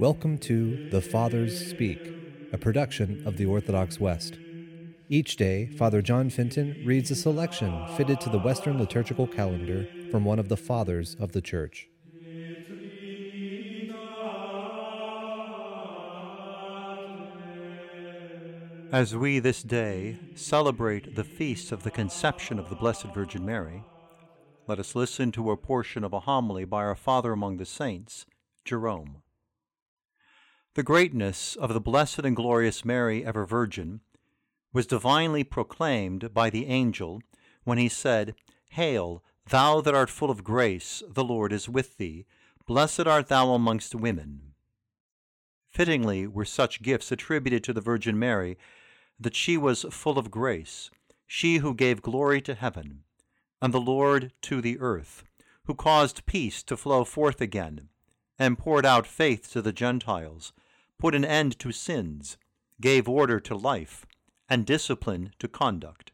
Welcome to The Fathers Speak, a production of the Orthodox West. Each day, Father John Fenton reads a selection fitted to the Western liturgical calendar from one of the Fathers of the Church. As we this day celebrate the feast of the conception of the Blessed Virgin Mary, let us listen to a portion of a homily by our Father among the Saints, Jerome. The greatness of the blessed and glorious Mary, ever Virgin, was divinely proclaimed by the angel when he said, Hail, thou that art full of grace, the Lord is with thee. Blessed art thou amongst women. Fittingly were such gifts attributed to the Virgin Mary that she was full of grace, she who gave glory to heaven, and the Lord to the earth, who caused peace to flow forth again, and poured out faith to the Gentiles, put an end to sins, gave order to life, and discipline to conduct.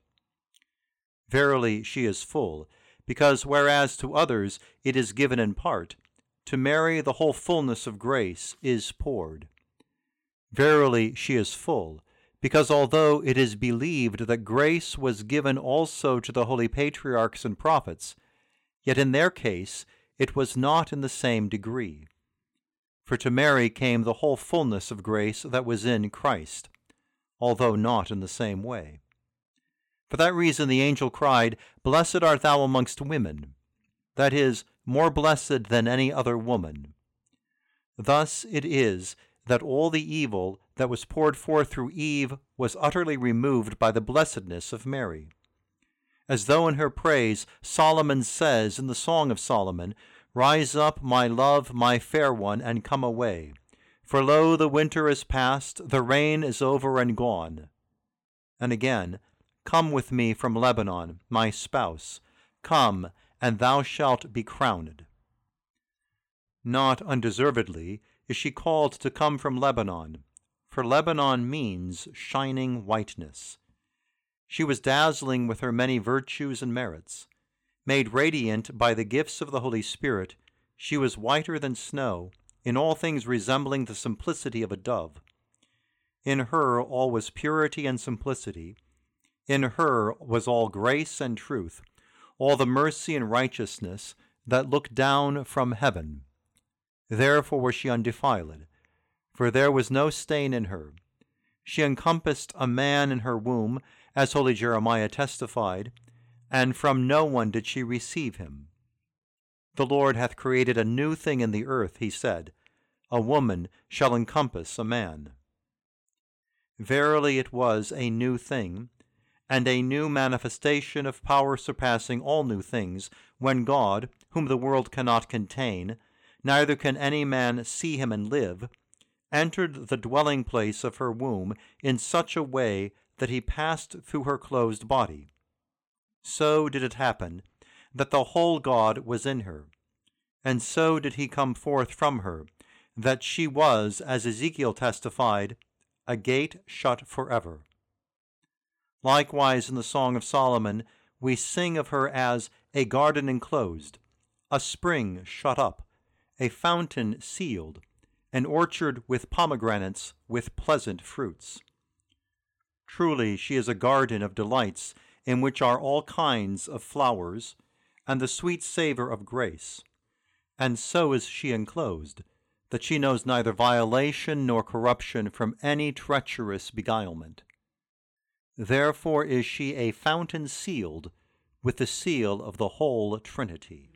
Verily she is full, because whereas to others it is given in part, to Mary the whole fullness of grace is poured. Verily she is full, because although it is believed that grace was given also to the holy patriarchs and prophets, yet in their case it was not in the same degree. For to Mary came the whole fullness of grace that was in Christ, although not in the same way. For that reason the angel cried, Blessed art thou amongst women, that is, more blessed than any other woman. Thus it is that all the evil that was poured forth through Eve was utterly removed by the blessedness of Mary. As though in her praise Solomon says in the Song of Solomon, Rise up, my love, my fair one, and come away. For lo, the winter is past, the rain is over and gone. And again, Come with me from Lebanon, my spouse. Come, and thou shalt be crowned. Not undeservedly is she called to come from Lebanon, for Lebanon means shining whiteness. She was dazzling with her many virtues and merits. Made radiant by the gifts of the Holy Spirit, she was whiter than snow, in all things resembling the simplicity of a dove. In her all was purity and simplicity. In her was all grace and truth, all the mercy and righteousness that look down from heaven. Therefore was she undefiled, for there was no stain in her. She encompassed a man in her womb, as holy Jeremiah testified, and from no one did she receive him. The Lord hath created a new thing in the earth, he said, a woman shall encompass a man. Verily it was a new thing, and a new manifestation of power surpassing all new things, when God, whom the world cannot contain, neither can any man see him and live, entered the dwelling place of her womb in such a way that he passed through her closed body so did it happen that the whole God was in her. And so did he come forth from her, that she was, as Ezekiel testified, a gate shut forever. Likewise, in the Song of Solomon, we sing of her as a garden enclosed, a spring shut up, a fountain sealed, an orchard with pomegranates with pleasant fruits. Truly, she is a garden of delights in which are all kinds of flowers, and the sweet savour of grace. And so is she enclosed, that she knows neither violation nor corruption from any treacherous beguilement. Therefore is she a fountain sealed with the seal of the whole Trinity.